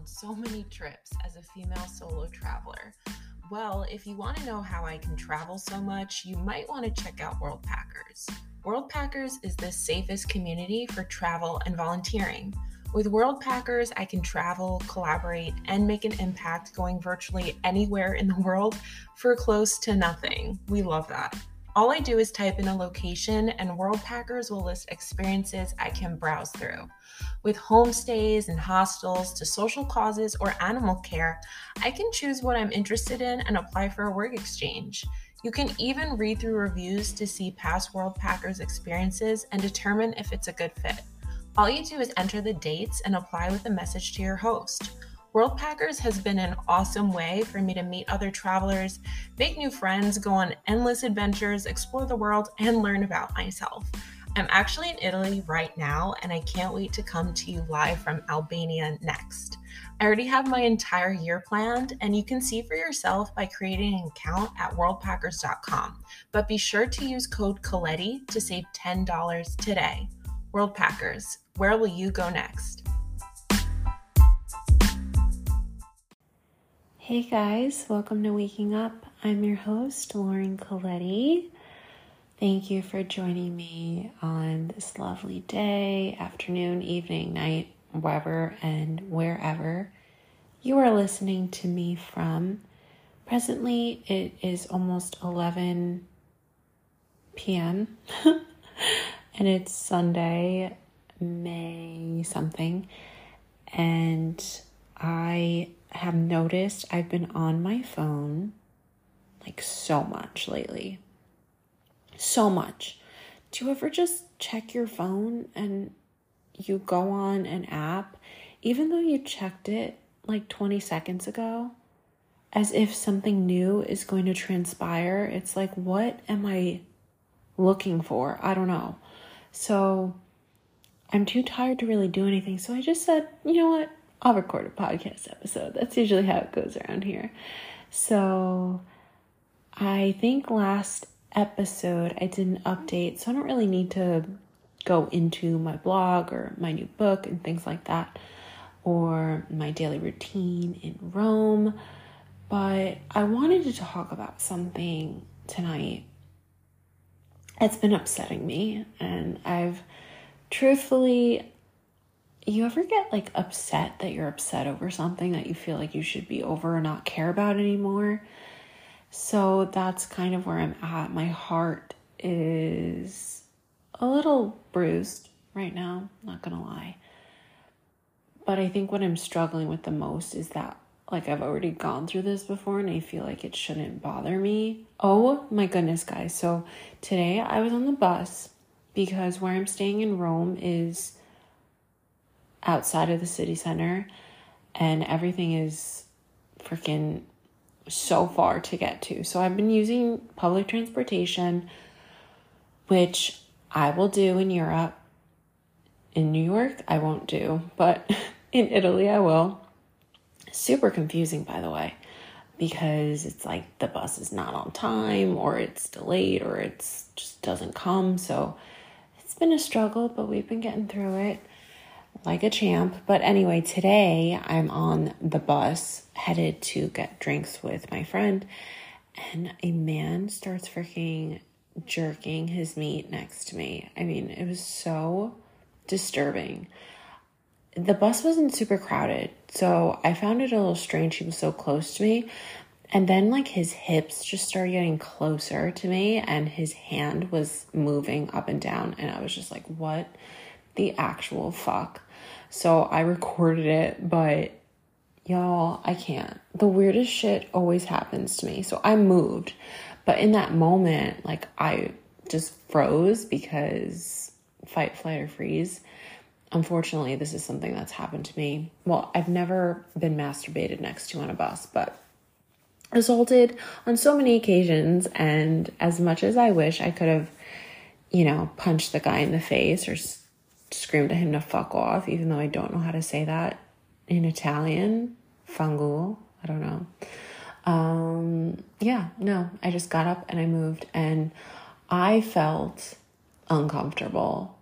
on so many trips as a female solo traveler. Well, if you want to know how I can travel so much, you might want to check out Worldpackers. Worldpackers is the safest community for travel and volunteering. With Worldpackers, I can travel, collaborate, and make an impact going virtually anywhere in the world for close to nothing. We love that. All I do is type in a location, and Worldpackers will list experiences I can browse through. With homestays and hostels to social causes or animal care, I can choose what I'm interested in and apply for a work exchange. You can even read through reviews to see past Worldpackers experiences and determine if it's a good fit. All you do is enter the dates and apply with a message to your host. Worldpackers has been an awesome way for me to meet other travelers, make new friends, go on endless adventures, explore the world, and learn about myself. I'm actually in Italy right now, and I can't wait to come to you live from Albania next. I already have my entire year planned, and you can see for yourself by creating an account at worldpackers.com. But be sure to use code Colletti to save $10 today. Worldpackers, where will you go next? Hey guys, welcome to Waking Up. I'm your host, Lauren Colletti. Thank you for joining me on this lovely day, afternoon, evening, night, wherever and wherever you are listening to me from. Presently, it is almost 11 p.m. and it's Sunday, May something. And I have noticed I've been on my phone like so much lately. So much. Do you ever just check your phone and you go on an app, even though you checked it like 20 seconds ago, as if something new is going to transpire? It's like, what am I looking for? I don't know. So I'm too tired to really do anything. So I just said, you know what? I'll record a podcast episode. That's usually how it goes around here. So I think last episode I did an update, so I don't really need to go into my blog or my new book and things like that, or my daily routine in Rome. But I wanted to talk about something tonight it's been upsetting me and I've truthfully you ever get like upset that you're upset over something that you feel like you should be over or not care about anymore? So that's kind of where I'm at. My heart is a little bruised right now, not gonna lie. But I think what I'm struggling with the most is that like I've already gone through this before and I feel like it shouldn't bother me. Oh my goodness, guys. So today I was on the bus because where I'm staying in Rome is outside of the city center and everything is freaking so far to get to. So I've been using public transportation, which I will do in Europe. In New York, I won't do, but in Italy, I will. Super confusing, by the way, because it's like the bus is not on time or it's delayed or it's just doesn't come. So it's been a struggle, but we've been getting through it like a champ. But anyway, today I'm on the bus headed to get drinks with my friend, and a man starts freaking jerking his meat next to me. I mean, it was so disturbing the bus wasn't super crowded, so I found it a little strange he was so close to me. And then, like, his hips just started getting closer to me, and his hand was moving up and down. And I was just like, what the actual fuck? So I recorded it, but y'all, I can't. The weirdest shit always happens to me. So I moved, but in that moment, like, I just froze because fight, flight, or freeze unfortunately, this is something that's happened to me. Well, I've never been masturbated next to on a bus, but assaulted on so many occasions. And as much as I wish I could have, you know, punched the guy in the face or screamed at him to fuck off, even though I don't know how to say that in Italian, fangul, I don't know. Um, yeah, no, I just got up and I moved and I felt uncomfortable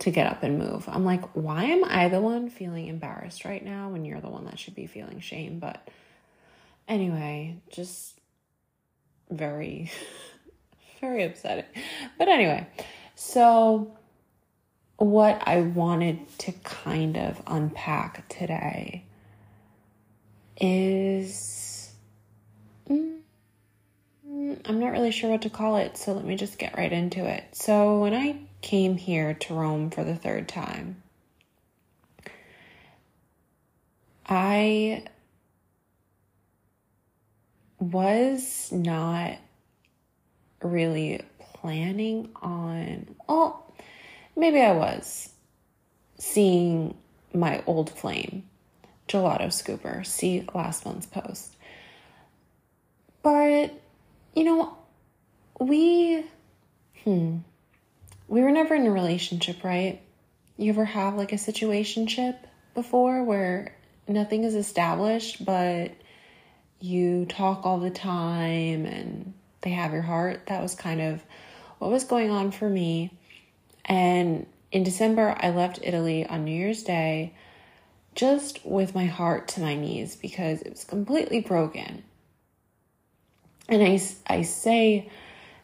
to get up and move. I'm like, why am I the one feeling embarrassed right now when you're the one that should be feeling shame? But anyway, just very, very upsetting. But anyway, so what I wanted to kind of unpack today is. Mm, I'm not really sure what to call it, so let me just get right into it. So, when I came here to Rome for the third time, I was not really planning on, well, maybe I was seeing my old flame, Gelato Scooper, see last month's post. But, you know, we, hmm, we were never in a relationship, right? You ever have like a situationship before where nothing is established, but you talk all the time and they have your heart? That was kind of what was going on for me. And in December, I left Italy on New Year's Day just with my heart to my knees because it was completely broken. And I, I say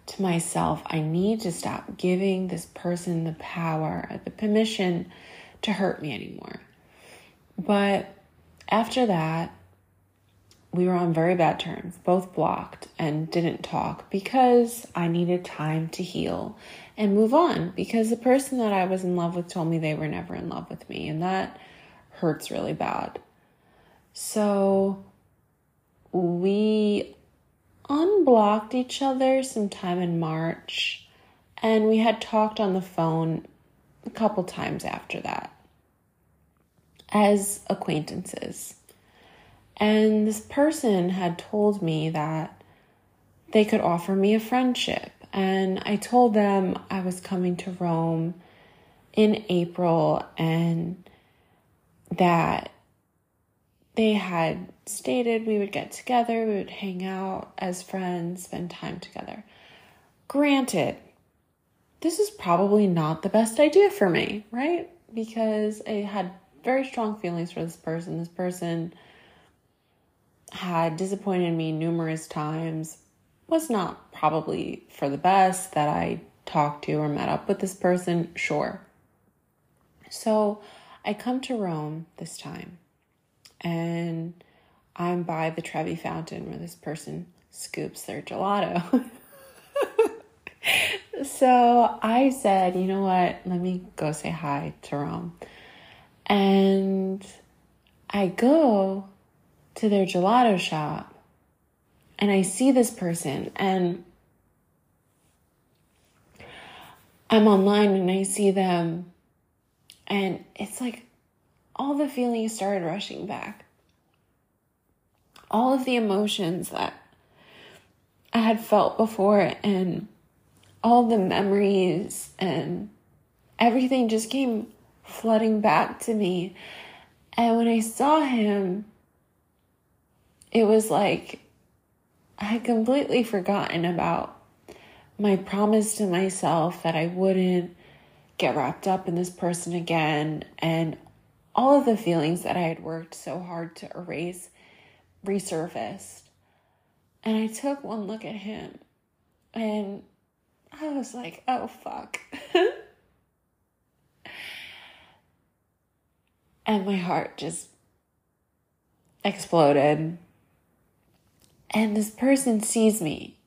to myself, I need to stop giving this person the power, the permission to hurt me anymore. But after that, we were on very bad terms, both blocked and didn't talk because I needed time to heal and move on because the person that I was in love with told me they were never in love with me, and that hurts really bad. So we unblocked each other sometime in March, and we had talked on the phone a couple times after that as acquaintances. And this person had told me that they could offer me a friendship. And I told them I was coming to Rome in April and that they had stated we would get together, we would hang out as friends, spend time together. Granted, this is probably not the best idea for me, right? Because I had very strong feelings for this person. This person had disappointed me numerous times, was not probably for the best that I talked to or met up with this person, sure. So I come to Rome this time and I'm by the Trevi Fountain where this person scoops their gelato. so I said, you know what? Let me go say hi to Rome. And I go to their gelato shop and I see this person and I'm online and I see them and it's like all the feelings started rushing back. All of the emotions that I had felt before, and all the memories, and everything just came flooding back to me. And when I saw him, it was like I had completely forgotten about my promise to myself that I wouldn't get wrapped up in this person again and all of the feelings that I had worked so hard to erase resurfaced. And I took one look at him and I was like, oh fuck. and my heart just exploded. And this person sees me.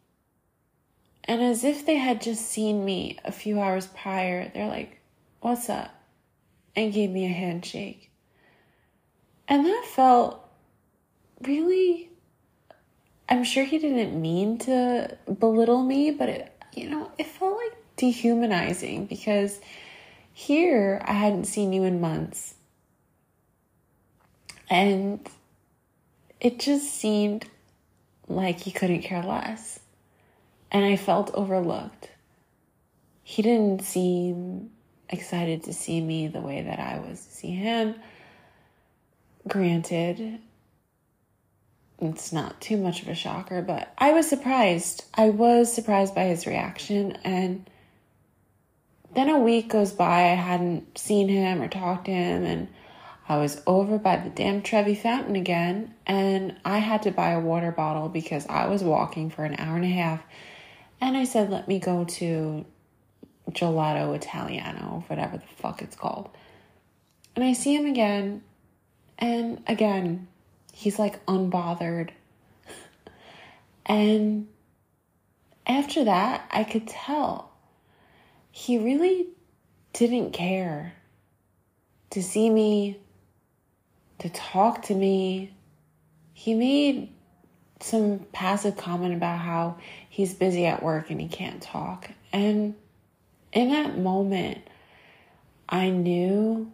And as if they had just seen me a few hours prior, they're like, What's up? and gave me a handshake. And that felt really, I'm sure he didn't mean to belittle me, but it, you know, it felt like dehumanizing because here I hadn't seen you in months. And it just seemed like he couldn't care less. And I felt overlooked. He didn't seem excited to see me the way that I was to see him. Granted, it's not too much of a shocker, but I was surprised. I was surprised by his reaction, and then a week goes by, I hadn't seen him or talked to him, and I was over by the damn Trevi Fountain again, and I had to buy a water bottle because I was walking for an hour and a half. And I said, let me go to Gelato Italiano, whatever the fuck it's called. And I see him again, and again, he's like unbothered. and after that, I could tell he really didn't care to see me, to talk to me. He made some passive comment about how he's busy at work and he can't talk. And in that moment, I knew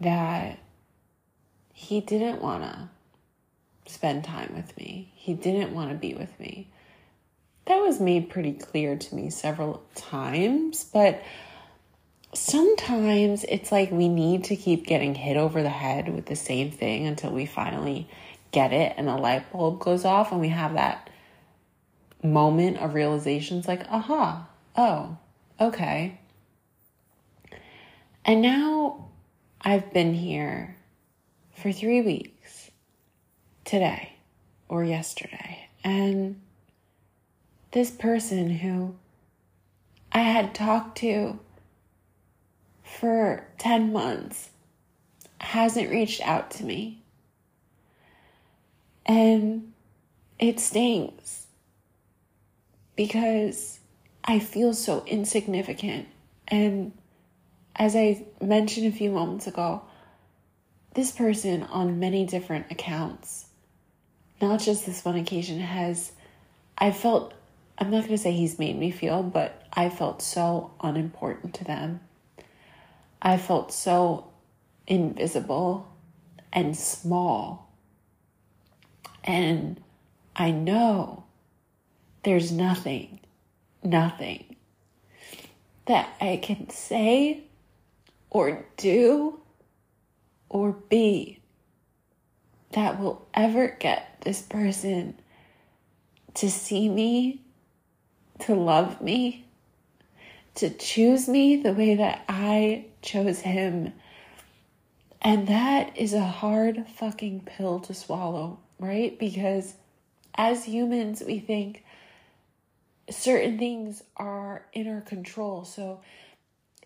that he didn't want to spend time with me. He didn't want to be with me. That was made pretty clear to me several times, but sometimes it's like we need to keep getting hit over the head with the same thing until we finally get it and the light bulb goes off and we have that moment of realization. It's like, aha, oh, okay. And now I've been here for three weeks today or yesterday. And this person who I had talked to for 10 months hasn't reached out to me. And it stings because I feel so insignificant. And as I mentioned a few moments ago, this person on many different accounts, not just this one occasion, has, I felt, I'm not going to say he's made me feel, but I felt so unimportant to them. I felt so invisible and small. And I know there's nothing, nothing that I can say or do or be that will ever get this person to see me, to love me, to choose me the way that I chose him. And that is a hard fucking pill to swallow, right? Because as humans, we think certain things are in our control. So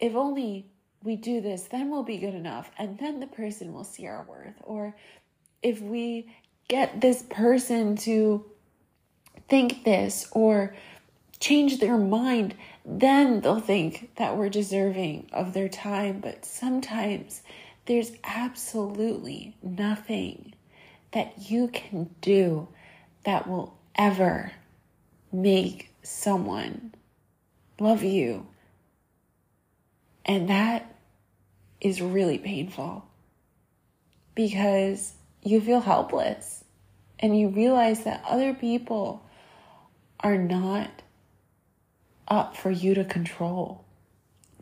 if only we do this, then we'll be good enough. And then the person will see our worth. Or if we get this person to think this or change their mind, then they'll think that we're deserving of their time. But sometimes there's absolutely nothing that you can do that will ever make someone love you. And that is really painful because you feel helpless and you realize that other people are not up for you to control.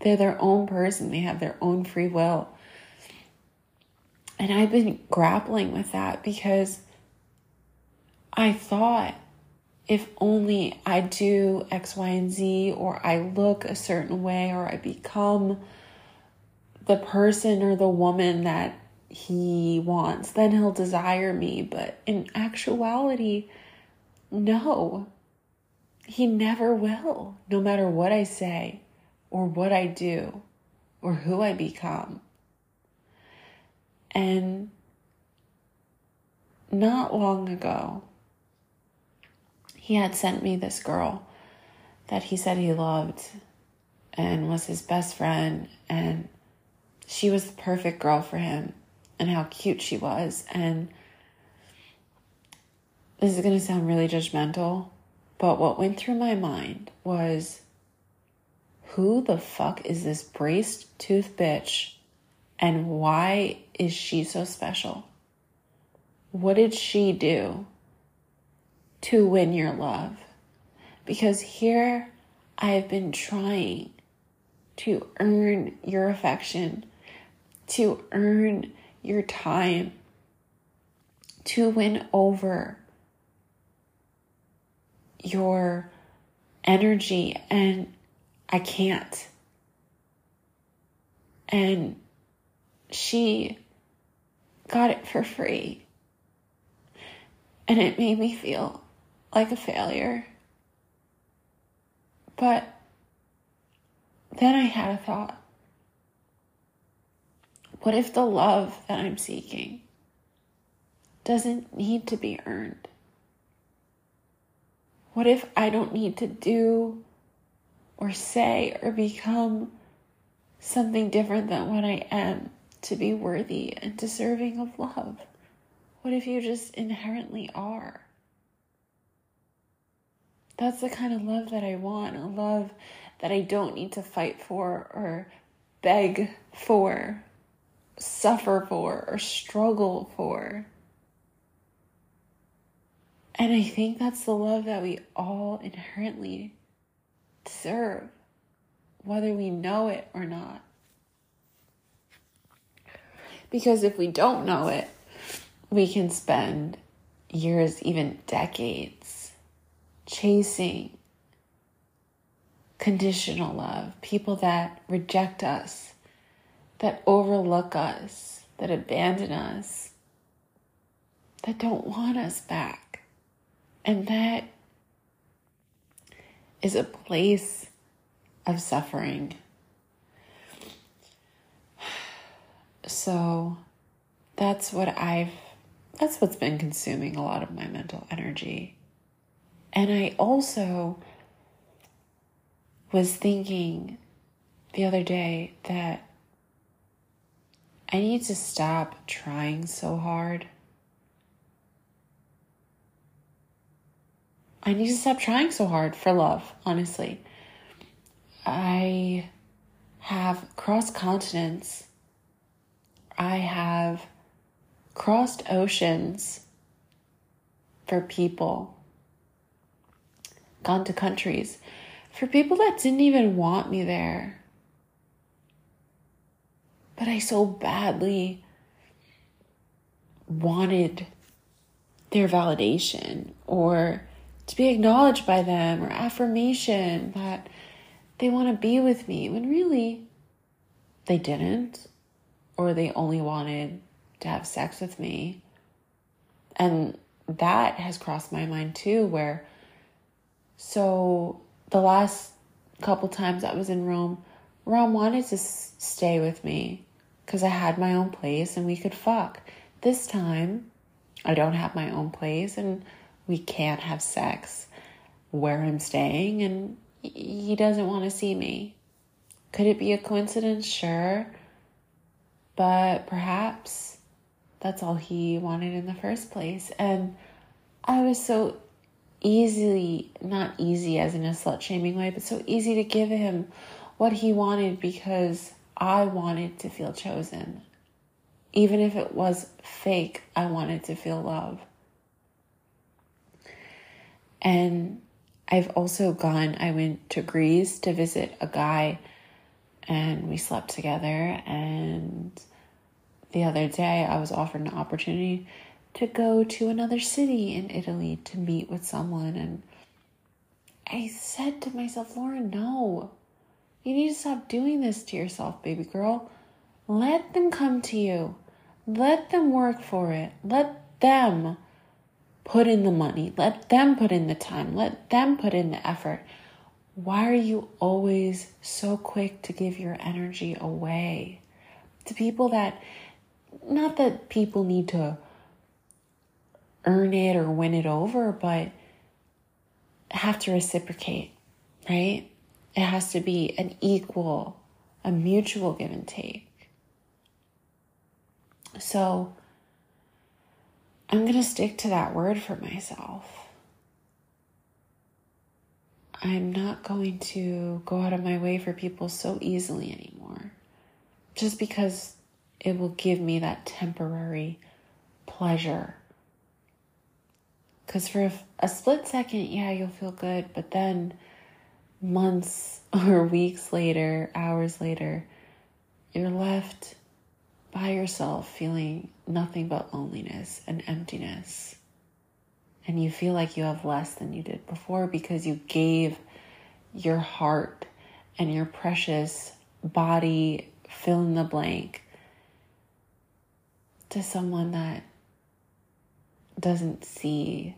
They're their own person, they have their own free will. And I've been grappling with that because I thought if only I do X, Y, and Z, or I look a certain way, or I become the person or the woman that he wants, then he'll desire me. But in actuality, no, he never will, no matter what I say or what I do or who I become. And not long ago, he had sent me this girl that he said he loved and was his best friend and she was the perfect girl for him and how cute she was. And this is going to sound really judgmental, but what went through my mind was who the fuck is this braced tooth bitch and why is she so special? What did she do to win your love? Because here I have been trying to earn your affection to earn your time, to win over your energy. And I can't. And she got it for free. And it made me feel like a failure. But then I had a thought. What if the love that I'm seeking doesn't need to be earned? What if I don't need to do or say or become something different than what I am to be worthy and deserving of love? What if you just inherently are? That's the kind of love that I want, a love that I don't need to fight for or beg for, suffer for, or struggle for. And I think that's the love that we all inherently deserve, whether we know it or not. Because if we don't know it, we can spend years, even decades, chasing conditional love, people that reject us, that overlook us, that abandon us, that don't want us back. And that is a place of suffering. So that's what I've, that's what's been consuming a lot of my mental energy. And I also was thinking the other day that I need to stop trying so hard I need to stop trying so hard for love, honestly. I have crossed continents. I have crossed oceans for people, gone to countries for people that didn't even want me there. But I so badly wanted their validation or to be acknowledged by them or affirmation that they want to be with me when really they didn't or they only wanted to have sex with me. And that has crossed my mind too, where so the last couple times I was in Rome, Rom wanted to s- stay with me because I had my own place and we could fuck. This time, I don't have my own place and we can't have sex where I'm staying, and he doesn't want to see me. Could it be a coincidence? Sure. But perhaps that's all he wanted in the first place. And I was so easily, not easy as in a slut shaming way, but so easy to give him what he wanted because I wanted to feel chosen. Even if it was fake, I wanted to feel love. And I've also gone, I went to Greece to visit a guy and we slept together. And the other day, I was offered an opportunity to go to another city in Italy to meet with someone. And I said to myself, Lauren, no, you need to stop doing this to yourself, baby girl. Let them come to you, let them work for it, let them put in the money, let them put in the time, let them put in the effort. Why are you always so quick to give your energy away to people that, not that people need to earn it or win it over, but have to reciprocate, right? It has to be an equal, a mutual give and take. So, I'm going to stick to that word for myself. I'm not going to go out of my way for people so easily anymore. Just because it will give me that temporary pleasure. Because for a, a, split second, yeah, you'll feel good, but then months or weeks later, hours later, you're left by yourself feeling nothing but loneliness and emptiness. And you feel like you have less than you did before because you gave your heart and your precious body, fill in the blank to someone that doesn't see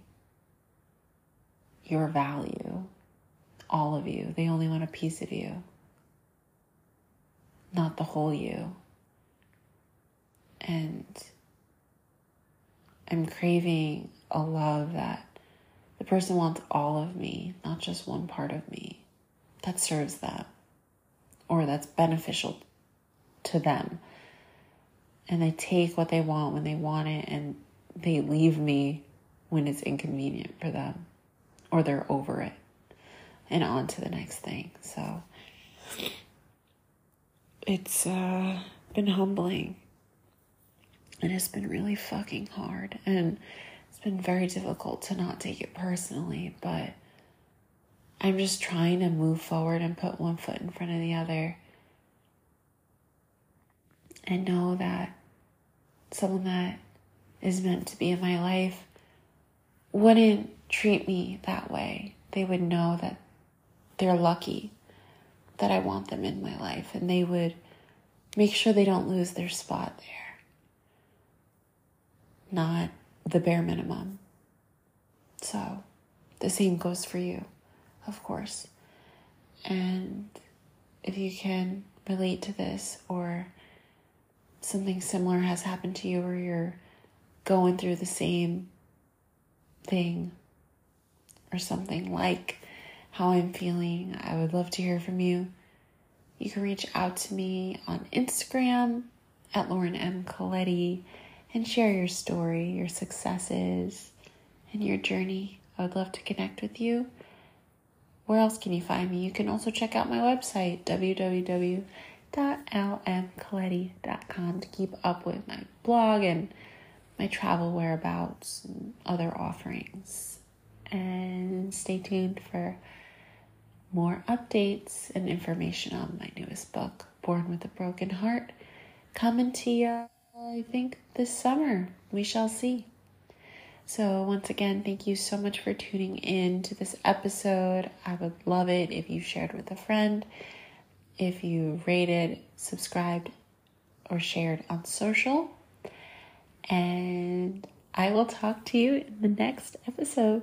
your value, all of you. They only want a piece of you, not the whole you. And I'm craving a love that the person wants all of me, not just one part of me that serves them or that's beneficial to them. And they take what they want when they want it and they leave me when it's inconvenient for them or they're over it and on to the next thing. So it's uh, been humbling and it's been really fucking hard and it's been very difficult to not take it personally, but I'm just trying to move forward and put one foot in front of the other and know that someone that is meant to be in my life wouldn't treat me that way. They would know that they're lucky that I want them in my life and they would make sure they don't lose their spot there. Not the bare minimum. So the same goes for you, of course. And if you can relate to this or something similar has happened to you or you're going through the same thing or something like how I'm feeling, I would love to hear from you. You can reach out to me on Instagram at Lauren M. Colletti and share your story, your successes, and your journey. I would love to connect with you. Where else can you find me? You can also check out my website, www.lmcolletti.com, to keep up with my blog and my travel whereabouts and other offerings. And stay tuned for more updates and information on my newest book, Born with a Broken Heart, coming to you, I think, this summer. We shall see. So, once again, thank you so much for tuning in to this episode. I would love it if you shared with a friend, if you rated, subscribed, or shared on social. And I will talk to you in the next episode.